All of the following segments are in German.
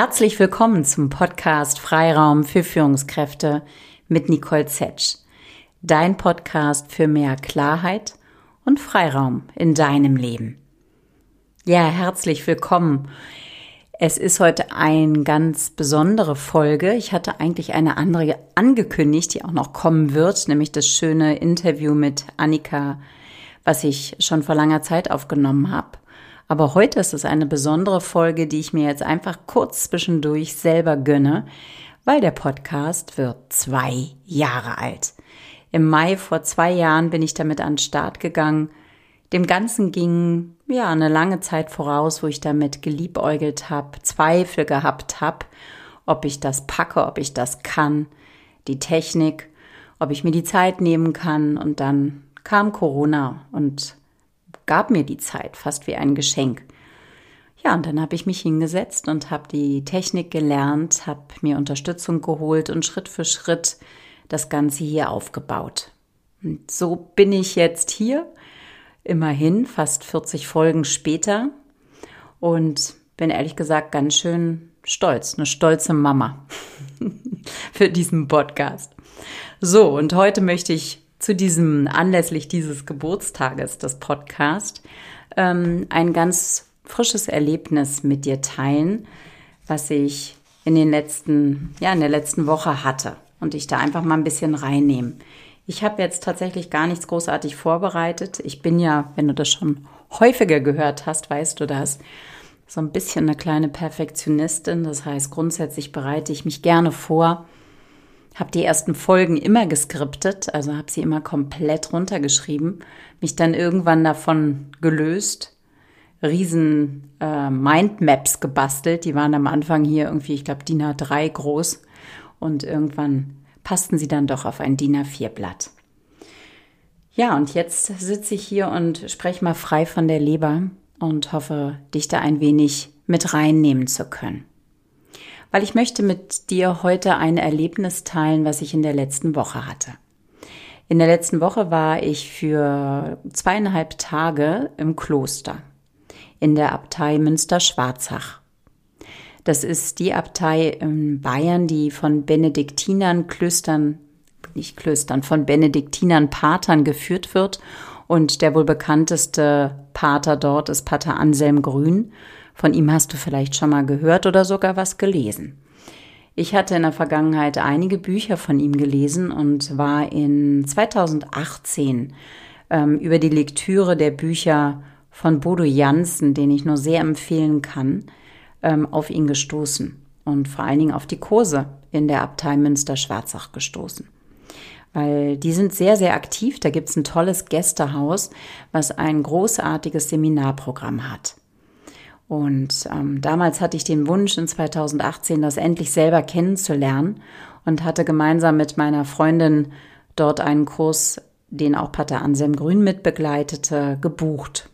Herzlich willkommen zum Podcast Freiraum für Führungskräfte mit Nicole Zetsch. Dein Podcast für mehr Klarheit und Freiraum in deinem Leben. Ja, herzlich willkommen. Es ist heute eine ganz besondere Folge. Ich hatte eigentlich eine andere angekündigt, die auch noch kommen wird, nämlich das schöne Interview mit Annika, was ich schon vor langer Zeit aufgenommen habe. Aber heute ist es eine besondere Folge, die ich mir jetzt einfach kurz zwischendurch selber gönne, weil der Podcast wird zwei Jahre alt. Im Mai vor zwei Jahren bin ich damit an den Start gegangen. Dem Ganzen ging ja eine lange Zeit voraus, wo ich damit geliebäugelt habe, Zweifel gehabt habe, ob ich das packe, ob ich das kann, die Technik, ob ich mir die Zeit nehmen kann. Und dann kam Corona und gab mir die Zeit fast wie ein Geschenk. Ja, und dann habe ich mich hingesetzt und habe die Technik gelernt, habe mir Unterstützung geholt und Schritt für Schritt das Ganze hier aufgebaut. Und so bin ich jetzt hier, immerhin fast 40 Folgen später und bin ehrlich gesagt ganz schön stolz, eine stolze Mama für diesen Podcast. So, und heute möchte ich zu diesem, anlässlich dieses Geburtstages des Podcasts, ähm, ein ganz frisches Erlebnis mit dir teilen, was ich in den letzten, ja, in der letzten Woche hatte und ich da einfach mal ein bisschen reinnehmen. Ich habe jetzt tatsächlich gar nichts großartig vorbereitet. Ich bin ja, wenn du das schon häufiger gehört hast, weißt du das, so ein bisschen eine kleine Perfektionistin. Das heißt, grundsätzlich bereite ich mich gerne vor habe die ersten Folgen immer geskriptet, also habe sie immer komplett runtergeschrieben, mich dann irgendwann davon gelöst, riesen äh, Mindmaps gebastelt, die waren am Anfang hier irgendwie, ich glaube, DIN A3 groß. Und irgendwann passten sie dann doch auf ein DIN A4-Blatt. Ja, und jetzt sitze ich hier und spreche mal frei von der Leber und hoffe, dich da ein wenig mit reinnehmen zu können weil ich möchte mit dir heute ein Erlebnis teilen, was ich in der letzten Woche hatte. In der letzten Woche war ich für zweieinhalb Tage im Kloster in der Abtei Münster-Schwarzach. Das ist die Abtei in Bayern, die von Benediktinern Klöstern, nicht Klöstern, von Benediktinern Patern geführt wird. Und der wohl bekannteste Pater dort ist Pater Anselm Grün. Von ihm hast du vielleicht schon mal gehört oder sogar was gelesen. Ich hatte in der Vergangenheit einige Bücher von ihm gelesen und war in 2018 ähm, über die Lektüre der Bücher von Bodo Jansen, den ich nur sehr empfehlen kann, ähm, auf ihn gestoßen und vor allen Dingen auf die Kurse in der Abtei Münster-Schwarzach gestoßen. Weil die sind sehr, sehr aktiv. Da gibt es ein tolles Gästehaus, was ein großartiges Seminarprogramm hat. Und ähm, damals hatte ich den Wunsch in 2018, das endlich selber kennenzulernen und hatte gemeinsam mit meiner Freundin dort einen Kurs, den auch Pater Anselm Grün mitbegleitete, gebucht.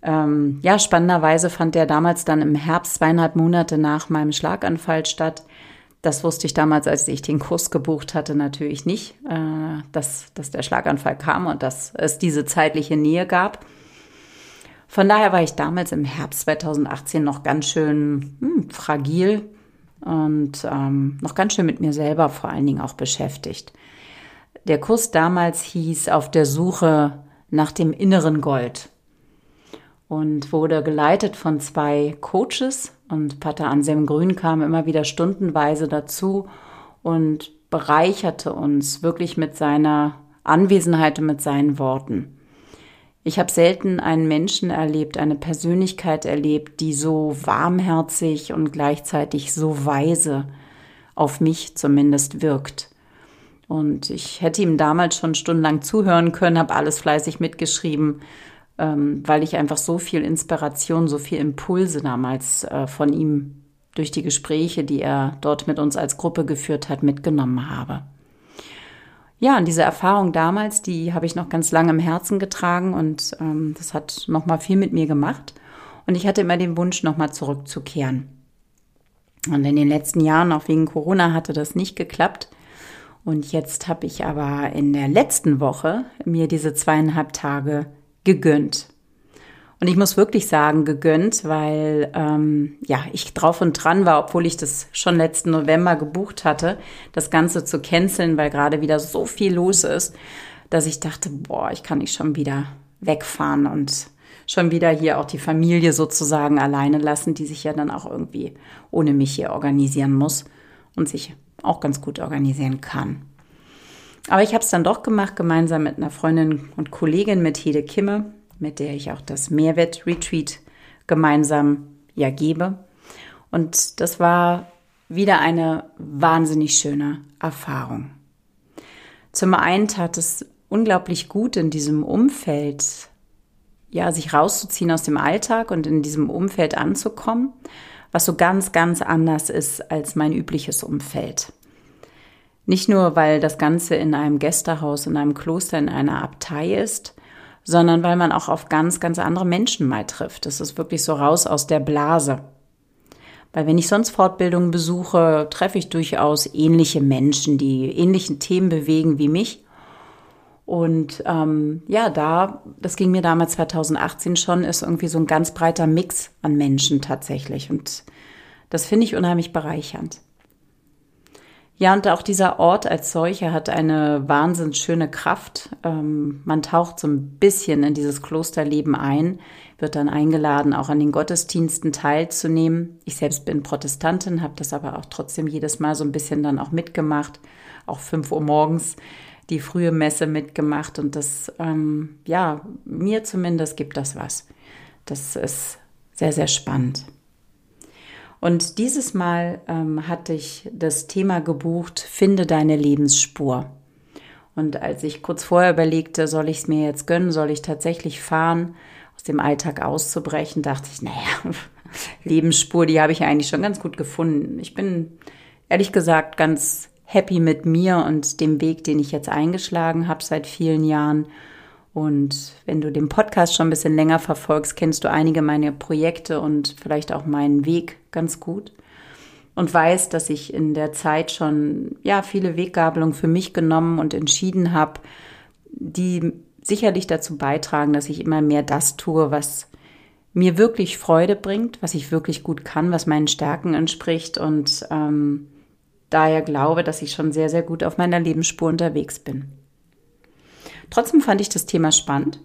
Ähm, ja, spannenderweise fand der damals dann im Herbst zweieinhalb Monate nach meinem Schlaganfall statt. Das wusste ich damals, als ich den Kurs gebucht hatte, natürlich nicht, äh, dass, dass der Schlaganfall kam und dass es diese zeitliche Nähe gab. Von daher war ich damals im Herbst 2018 noch ganz schön hm, fragil und ähm, noch ganz schön mit mir selber vor allen Dingen auch beschäftigt. Der Kurs damals hieß Auf der Suche nach dem inneren Gold und wurde geleitet von zwei Coaches und Pater Anselm Grün kam immer wieder stundenweise dazu und bereicherte uns wirklich mit seiner Anwesenheit und mit seinen Worten. Ich habe selten einen Menschen erlebt, eine Persönlichkeit erlebt, die so warmherzig und gleichzeitig so weise auf mich zumindest wirkt. Und ich hätte ihm damals schon stundenlang zuhören können, habe alles fleißig mitgeschrieben, ähm, weil ich einfach so viel Inspiration, so viel Impulse damals äh, von ihm durch die Gespräche, die er dort mit uns als Gruppe geführt hat, mitgenommen habe ja, und diese Erfahrung damals, die habe ich noch ganz lange im Herzen getragen und ähm, das hat noch mal viel mit mir gemacht. Und ich hatte immer den Wunsch, noch mal zurückzukehren. Und in den letzten Jahren, auch wegen Corona, hatte das nicht geklappt. Und jetzt habe ich aber in der letzten Woche mir diese zweieinhalb Tage gegönnt. Und ich muss wirklich sagen, gegönnt, weil ähm, ja ich drauf und dran war, obwohl ich das schon letzten November gebucht hatte, das Ganze zu canceln, weil gerade wieder so viel los ist, dass ich dachte, boah, ich kann nicht schon wieder wegfahren und schon wieder hier auch die Familie sozusagen alleine lassen, die sich ja dann auch irgendwie ohne mich hier organisieren muss und sich auch ganz gut organisieren kann. Aber ich habe es dann doch gemacht, gemeinsam mit einer Freundin und Kollegin, mit Hede Kimme, mit der ich auch das Mehrwert-Retreat gemeinsam ja gebe. Und das war wieder eine wahnsinnig schöne Erfahrung. Zum einen tat es unglaublich gut in diesem Umfeld, ja, sich rauszuziehen aus dem Alltag und in diesem Umfeld anzukommen, was so ganz, ganz anders ist als mein übliches Umfeld. Nicht nur, weil das Ganze in einem Gästehaus, in einem Kloster, in einer Abtei ist, sondern weil man auch auf ganz, ganz andere Menschen mal trifft. Das ist wirklich so raus aus der Blase. Weil wenn ich sonst Fortbildungen besuche, treffe ich durchaus ähnliche Menschen, die ähnlichen Themen bewegen wie mich und ähm, ja, da, das ging mir damals 2018 schon, ist irgendwie so ein ganz breiter Mix an Menschen tatsächlich. Und das finde ich unheimlich bereichernd. Ja, und auch dieser Ort als solcher hat eine wahnsinnig schöne Kraft. Ähm, man taucht so ein bisschen in dieses Klosterleben ein, wird dann eingeladen, auch an den Gottesdiensten teilzunehmen. Ich selbst bin Protestantin, habe das aber auch trotzdem jedes Mal so ein bisschen dann auch mitgemacht, auch fünf Uhr morgens die frühe Messe mitgemacht und das, ähm, ja, mir zumindest gibt das was. Das ist sehr, sehr spannend. Und dieses Mal ähm, hatte ich das Thema gebucht, finde deine Lebensspur. Und als ich kurz vorher überlegte, soll ich es mir jetzt gönnen, soll ich tatsächlich fahren, aus dem Alltag auszubrechen, dachte ich, naja, Lebensspur, die habe ich eigentlich schon ganz gut gefunden. Ich bin ehrlich gesagt ganz happy mit mir und dem Weg, den ich jetzt eingeschlagen habe seit vielen Jahren. Und wenn du den Podcast schon ein bisschen länger verfolgst, kennst du einige meiner Projekte und vielleicht auch meinen Weg ganz gut. Und weißt, dass ich in der Zeit schon ja viele Weggabelungen für mich genommen und entschieden habe, die sicherlich dazu beitragen, dass ich immer mehr das tue, was mir wirklich Freude bringt, was ich wirklich gut kann, was meinen Stärken entspricht und ähm, daher glaube, dass ich schon sehr, sehr gut auf meiner Lebensspur unterwegs bin. Trotzdem fand ich das Thema spannend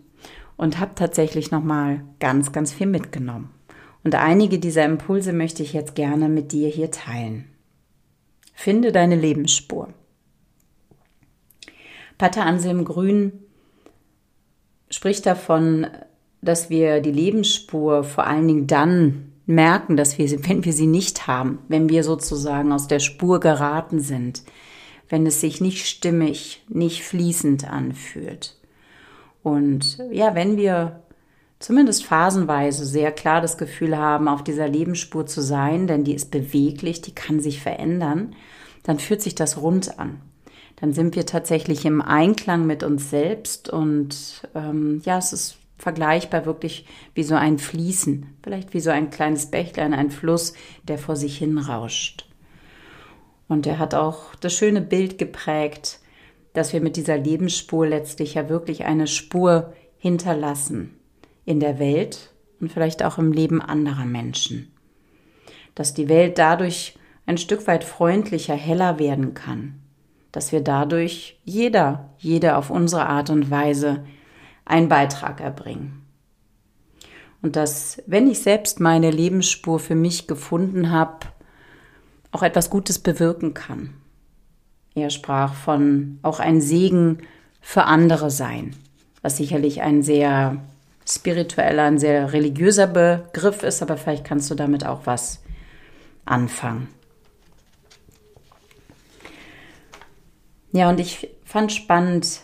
und habe tatsächlich nochmal ganz, ganz viel mitgenommen. Und einige dieser Impulse möchte ich jetzt gerne mit dir hier teilen. Finde deine Lebensspur. Pater Anselm Grün spricht davon, dass wir die Lebensspur vor allen Dingen dann merken, dass wir sie, wenn wir sie nicht haben, wenn wir sozusagen aus der Spur geraten sind, wenn es sich nicht stimmig, nicht fließend anfühlt. Und ja, wenn wir zumindest phasenweise sehr klar das Gefühl haben, auf dieser Lebensspur zu sein, denn die ist beweglich, die kann sich verändern, dann fühlt sich das rund an. Dann sind wir tatsächlich im Einklang mit uns selbst und ähm, ja, es ist vergleichbar wirklich wie so ein Fließen, vielleicht wie so ein kleines Bächlein, ein Fluss, der vor sich hin rauscht. Und er hat auch das schöne Bild geprägt, dass wir mit dieser Lebensspur letztlich ja wirklich eine Spur hinterlassen in der Welt und vielleicht auch im Leben anderer Menschen. Dass die Welt dadurch ein Stück weit freundlicher, heller werden kann. Dass wir dadurch jeder, jeder auf unsere Art und Weise einen Beitrag erbringen. Und dass, wenn ich selbst meine Lebensspur für mich gefunden habe, auch etwas Gutes bewirken kann. Er sprach von auch ein Segen für andere sein, was sicherlich ein sehr spiritueller, ein sehr religiöser Begriff ist, aber vielleicht kannst du damit auch was anfangen. Ja, und ich fand spannend,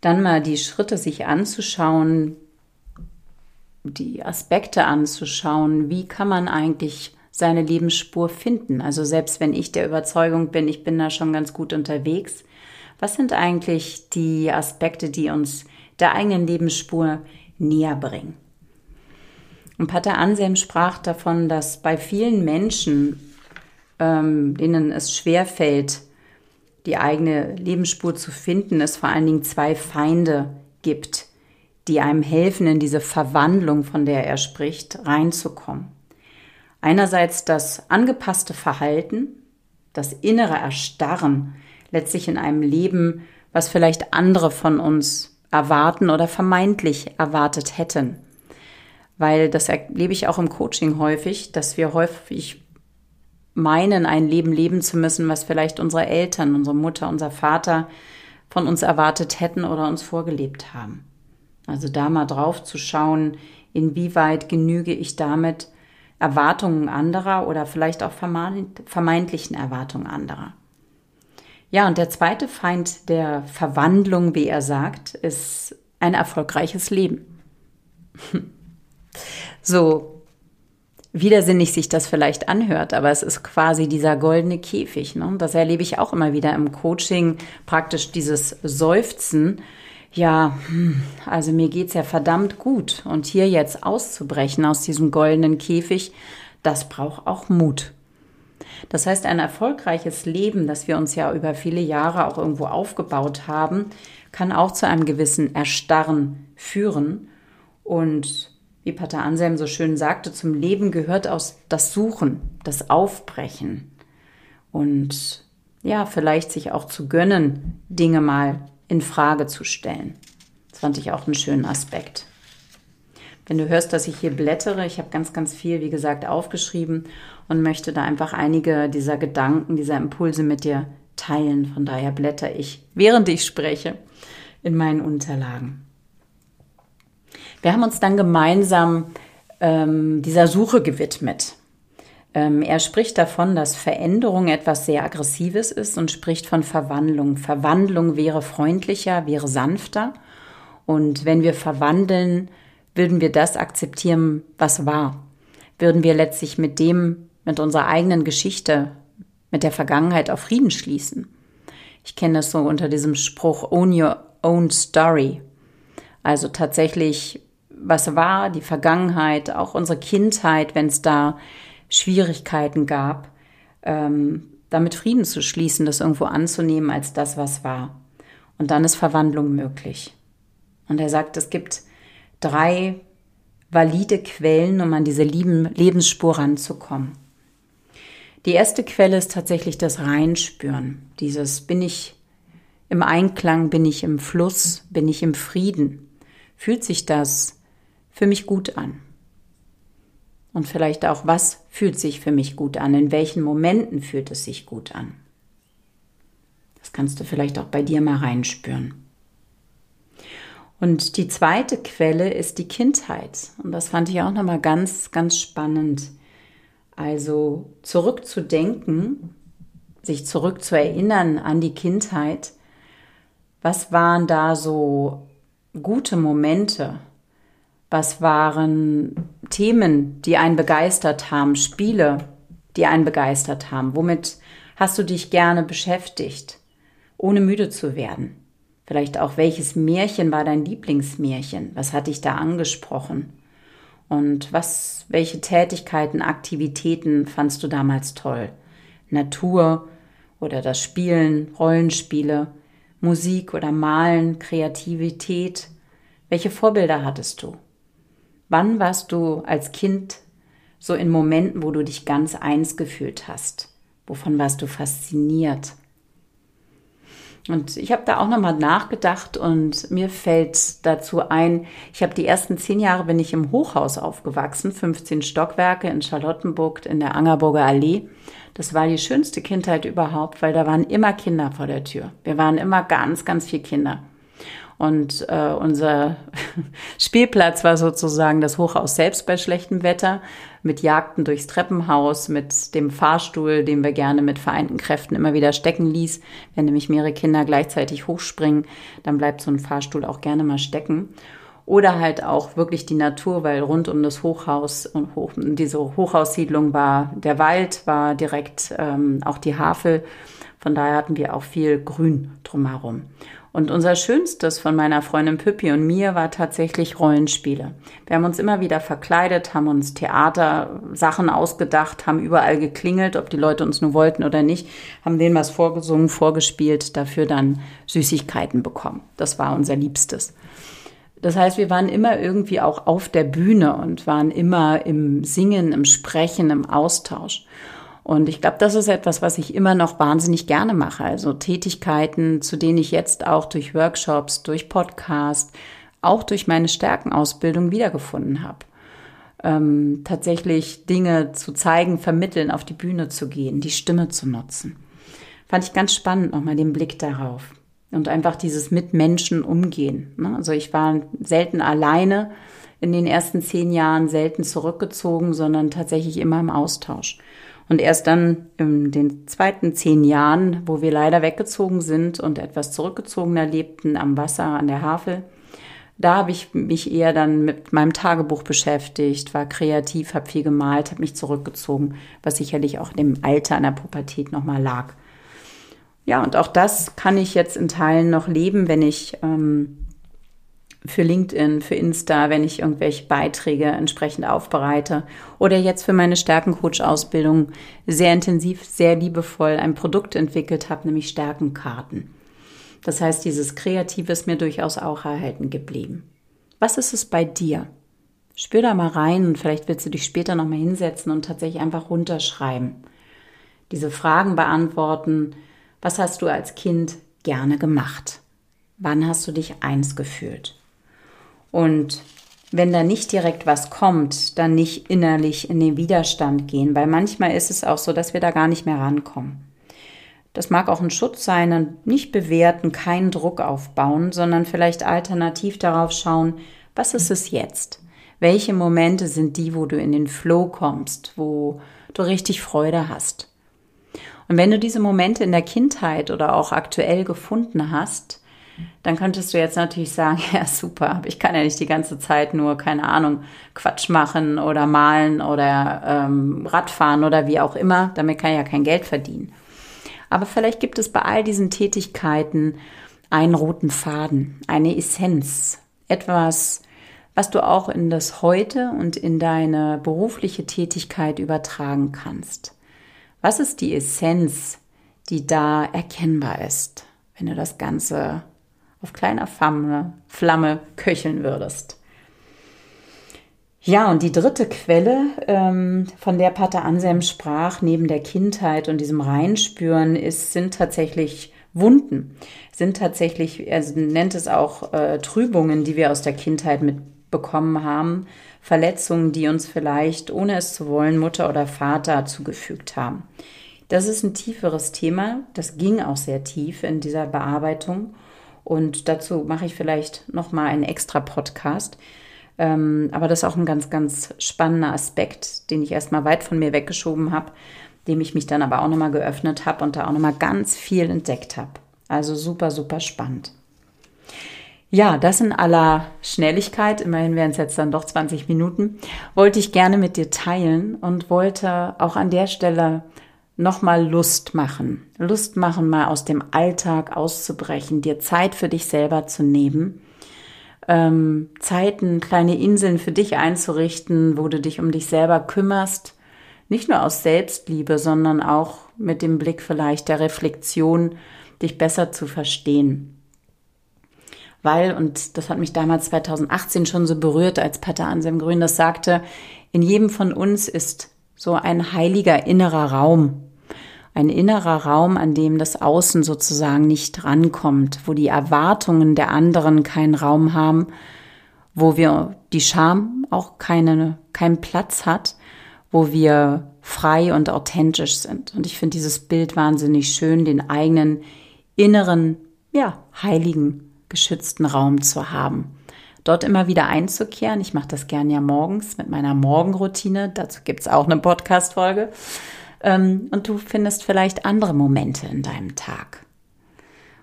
dann mal die Schritte sich anzuschauen, die Aspekte anzuschauen, wie kann man eigentlich seine Lebensspur finden. Also selbst wenn ich der Überzeugung bin, ich bin da schon ganz gut unterwegs, was sind eigentlich die Aspekte, die uns der eigenen Lebensspur näher bringen? Und Pater Anselm sprach davon, dass bei vielen Menschen, ähm, denen es schwerfällt, die eigene Lebensspur zu finden, es vor allen Dingen zwei Feinde gibt, die einem helfen, in diese Verwandlung, von der er spricht, reinzukommen. Einerseits das angepasste Verhalten, das innere Erstarren, letztlich in einem Leben, was vielleicht andere von uns erwarten oder vermeintlich erwartet hätten. Weil das erlebe ich auch im Coaching häufig, dass wir häufig meinen, ein Leben leben zu müssen, was vielleicht unsere Eltern, unsere Mutter, unser Vater von uns erwartet hätten oder uns vorgelebt haben. Also da mal drauf zu schauen, inwieweit genüge ich damit Erwartungen anderer oder vielleicht auch vermeintlichen Erwartungen anderer. Ja, und der zweite Feind der Verwandlung, wie er sagt, ist ein erfolgreiches Leben. so widersinnig sich das vielleicht anhört, aber es ist quasi dieser goldene Käfig. Ne? Das erlebe ich auch immer wieder im Coaching, praktisch dieses Seufzen. Ja, hm, also mir geht's ja verdammt gut. Und hier jetzt auszubrechen aus diesem goldenen Käfig, das braucht auch Mut. Das heißt, ein erfolgreiches Leben, das wir uns ja über viele Jahre auch irgendwo aufgebaut haben, kann auch zu einem gewissen Erstarren führen. Und wie Pater Anselm so schön sagte, zum Leben gehört aus das Suchen, das Aufbrechen und ja, vielleicht sich auch zu gönnen, Dinge mal in Frage zu stellen. Das fand ich auch einen schönen Aspekt. Wenn du hörst, dass ich hier blättere, ich habe ganz, ganz viel, wie gesagt, aufgeschrieben und möchte da einfach einige dieser Gedanken, dieser Impulse mit dir teilen. Von daher blätter ich, während ich spreche, in meinen Unterlagen. Wir haben uns dann gemeinsam ähm, dieser Suche gewidmet. Ähm, er spricht davon, dass Veränderung etwas sehr Aggressives ist und spricht von Verwandlung. Verwandlung wäre freundlicher, wäre sanfter. Und wenn wir verwandeln, würden wir das akzeptieren, was war. Würden wir letztlich mit dem, mit unserer eigenen Geschichte, mit der Vergangenheit auf Frieden schließen. Ich kenne das so unter diesem Spruch Own Your Own Story. Also tatsächlich was war, die Vergangenheit, auch unsere Kindheit, wenn es da Schwierigkeiten gab, ähm, damit Frieden zu schließen, das irgendwo anzunehmen als das, was war. Und dann ist Verwandlung möglich. Und er sagt, es gibt drei valide Quellen, um an diese Lebensspur ranzukommen. Die erste Quelle ist tatsächlich das Reinspüren. Dieses bin ich im Einklang, bin ich im Fluss, bin ich im Frieden. Fühlt sich das für mich gut an? Und vielleicht auch, was fühlt sich für mich gut an? In welchen Momenten fühlt es sich gut an? Das kannst du vielleicht auch bei dir mal reinspüren. Und die zweite Quelle ist die Kindheit. Und das fand ich auch nochmal ganz, ganz spannend. Also zurückzudenken, sich zurückzuerinnern an die Kindheit. Was waren da so gute Momente? Was waren Themen, die einen begeistert haben, Spiele, die einen begeistert haben? Womit hast du dich gerne beschäftigt, ohne müde zu werden? Vielleicht auch, welches Märchen war dein Lieblingsmärchen? Was hat dich da angesprochen? Und was, welche Tätigkeiten, Aktivitäten fandst du damals toll? Natur oder das Spielen, Rollenspiele, Musik oder Malen, Kreativität? Welche Vorbilder hattest du? Wann warst du als Kind so in Momenten, wo du dich ganz eins gefühlt hast? Wovon warst du fasziniert? Und ich habe da auch nochmal nachgedacht und mir fällt dazu ein, ich habe die ersten zehn Jahre bin ich im Hochhaus aufgewachsen, 15 Stockwerke in Charlottenburg in der Angerburger Allee. Das war die schönste Kindheit überhaupt, weil da waren immer Kinder vor der Tür. Wir waren immer ganz, ganz viele Kinder. Und äh, unser Spielplatz war sozusagen das Hochhaus selbst bei schlechtem Wetter, mit Jagden durchs Treppenhaus, mit dem Fahrstuhl, den wir gerne mit vereinten Kräften immer wieder stecken ließ. Wenn nämlich mehrere Kinder gleichzeitig hochspringen, dann bleibt so ein Fahrstuhl auch gerne mal stecken. Oder halt auch wirklich die Natur, weil rund um das Hochhaus und hoch, diese Hochhaussiedlung war der Wald, war direkt ähm, auch die Havel. Von daher hatten wir auch viel Grün drumherum. Und unser Schönstes von meiner Freundin Püppi und mir war tatsächlich Rollenspiele. Wir haben uns immer wieder verkleidet, haben uns Theatersachen ausgedacht, haben überall geklingelt, ob die Leute uns nur wollten oder nicht, haben denen was vorgesungen, vorgespielt, dafür dann Süßigkeiten bekommen. Das war unser Liebstes. Das heißt, wir waren immer irgendwie auch auf der Bühne und waren immer im Singen, im Sprechen, im Austausch. Und ich glaube, das ist etwas, was ich immer noch wahnsinnig gerne mache. Also Tätigkeiten, zu denen ich jetzt auch durch Workshops, durch Podcast, auch durch meine Stärkenausbildung wiedergefunden habe. Ähm, tatsächlich Dinge zu zeigen, vermitteln, auf die Bühne zu gehen, die Stimme zu nutzen. Fand ich ganz spannend, nochmal den Blick darauf. Und einfach dieses mit Menschen umgehen. Ne? Also ich war selten alleine in den ersten zehn Jahren, selten zurückgezogen, sondern tatsächlich immer im Austausch. Und erst dann in den zweiten zehn Jahren, wo wir leider weggezogen sind und etwas zurückgezogener lebten am Wasser, an der Havel, da habe ich mich eher dann mit meinem Tagebuch beschäftigt, war kreativ, habe viel gemalt, habe mich zurückgezogen, was sicherlich auch dem Alter an der Pubertät nochmal lag. Ja, und auch das kann ich jetzt in Teilen noch leben, wenn ich ähm, für LinkedIn, für Insta, wenn ich irgendwelche Beiträge entsprechend aufbereite oder jetzt für meine Stärkencoach-Ausbildung sehr intensiv, sehr liebevoll ein Produkt entwickelt habe, nämlich Stärkenkarten. Das heißt, dieses Kreative ist mir durchaus auch erhalten geblieben. Was ist es bei dir? Spür da mal rein und vielleicht willst du dich später nochmal hinsetzen und tatsächlich einfach runterschreiben. Diese Fragen beantworten, was hast du als Kind gerne gemacht? Wann hast du dich eins gefühlt? Und wenn da nicht direkt was kommt, dann nicht innerlich in den Widerstand gehen, weil manchmal ist es auch so, dass wir da gar nicht mehr rankommen. Das mag auch ein Schutz sein und nicht bewerten, keinen Druck aufbauen, sondern vielleicht alternativ darauf schauen, was ist es jetzt? Welche Momente sind die, wo du in den Flow kommst, wo du richtig Freude hast? Und wenn du diese Momente in der Kindheit oder auch aktuell gefunden hast, dann könntest du jetzt natürlich sagen, ja super, ich kann ja nicht die ganze Zeit nur, keine Ahnung, Quatsch machen oder malen oder ähm, Radfahren oder wie auch immer, damit kann ich ja kein Geld verdienen. Aber vielleicht gibt es bei all diesen Tätigkeiten einen roten Faden, eine Essenz, etwas, was du auch in das Heute und in deine berufliche Tätigkeit übertragen kannst. Was ist die Essenz, die da erkennbar ist, wenn du das Ganze auf kleiner Flamme, Flamme köcheln würdest? Ja, und die dritte Quelle, ähm, von der Pater Anselm sprach, neben der Kindheit und diesem Reinspüren, ist, sind tatsächlich Wunden, sind tatsächlich, er nennt es auch äh, Trübungen, die wir aus der Kindheit mitbekommen haben, Verletzungen, die uns vielleicht, ohne es zu wollen, Mutter oder Vater zugefügt haben. Das ist ein tieferes Thema. Das ging auch sehr tief in dieser Bearbeitung. Und dazu mache ich vielleicht nochmal einen extra Podcast. Ähm, aber das ist auch ein ganz, ganz spannender Aspekt, den ich erstmal weit von mir weggeschoben habe, dem ich mich dann aber auch nochmal geöffnet habe und da auch nochmal ganz viel entdeckt habe. Also super, super spannend. Ja, das in aller Schnelligkeit, immerhin wären es jetzt dann doch 20 Minuten, wollte ich gerne mit dir teilen und wollte auch an der Stelle nochmal Lust machen. Lust machen, mal aus dem Alltag auszubrechen, dir Zeit für dich selber zu nehmen, ähm, Zeiten, kleine Inseln für dich einzurichten, wo du dich um dich selber kümmerst, nicht nur aus Selbstliebe, sondern auch mit dem Blick vielleicht der Reflexion, dich besser zu verstehen. Weil, und das hat mich damals 2018 schon so berührt, als Pater Anselm Grün das sagte, in jedem von uns ist so ein heiliger innerer Raum. Ein innerer Raum, an dem das Außen sozusagen nicht rankommt, wo die Erwartungen der anderen keinen Raum haben, wo wir die Scham auch keine, keinen Platz hat, wo wir frei und authentisch sind. Und ich finde dieses Bild wahnsinnig schön, den eigenen inneren, ja, heiligen geschützten Raum zu haben. Dort immer wieder einzukehren. Ich mache das gern ja morgens mit meiner Morgenroutine. Dazu gibt es auch eine Podcast-Folge. Ähm, und du findest vielleicht andere Momente in deinem Tag.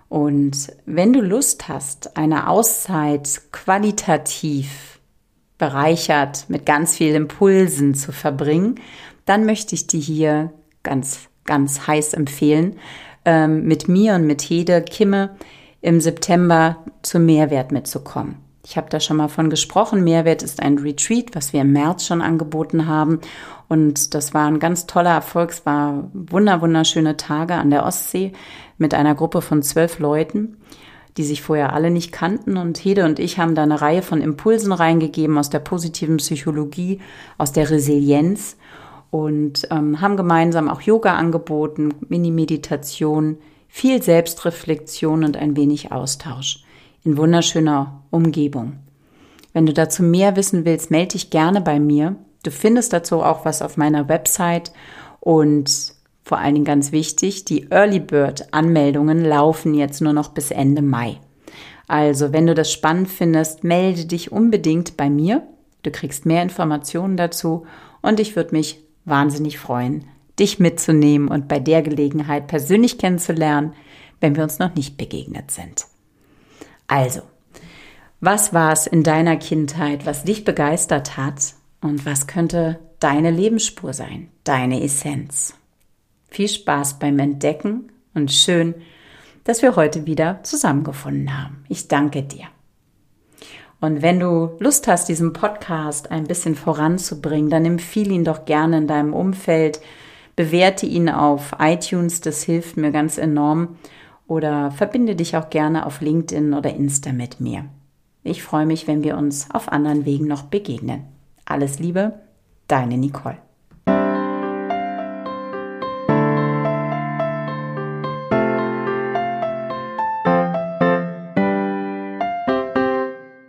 Und wenn du Lust hast, eine Auszeit qualitativ bereichert mit ganz vielen Impulsen zu verbringen, dann möchte ich dir hier ganz, ganz heiß empfehlen, ähm, mit mir und mit Hede Kimme im September zum Mehrwert mitzukommen. Ich habe da schon mal von gesprochen. Mehrwert ist ein Retreat, was wir im März schon angeboten haben. Und das war ein ganz toller Erfolg. Es war wunder, wunderschöne Tage an der Ostsee mit einer Gruppe von zwölf Leuten, die sich vorher alle nicht kannten. Und Hede und ich haben da eine Reihe von Impulsen reingegeben aus der positiven Psychologie, aus der Resilienz und ähm, haben gemeinsam auch Yoga angeboten, Mini-Meditation, viel Selbstreflexion und ein wenig Austausch in wunderschöner Umgebung. Wenn du dazu mehr wissen willst, melde dich gerne bei mir. Du findest dazu auch was auf meiner Website und vor allen Dingen ganz wichtig, die Early Bird Anmeldungen laufen jetzt nur noch bis Ende Mai. Also, wenn du das spannend findest, melde dich unbedingt bei mir. Du kriegst mehr Informationen dazu und ich würde mich wahnsinnig freuen, dich mitzunehmen und bei der Gelegenheit persönlich kennenzulernen, wenn wir uns noch nicht begegnet sind. Also, was war es in deiner Kindheit, was dich begeistert hat und was könnte deine Lebensspur sein, deine Essenz? Viel Spaß beim Entdecken und schön, dass wir heute wieder zusammengefunden haben. Ich danke dir. Und wenn du Lust hast, diesen Podcast ein bisschen voranzubringen, dann empfehle ihn doch gerne in deinem Umfeld. Bewerte ihn auf iTunes, das hilft mir ganz enorm. Oder verbinde dich auch gerne auf LinkedIn oder Insta mit mir. Ich freue mich, wenn wir uns auf anderen Wegen noch begegnen. Alles Liebe, deine Nicole.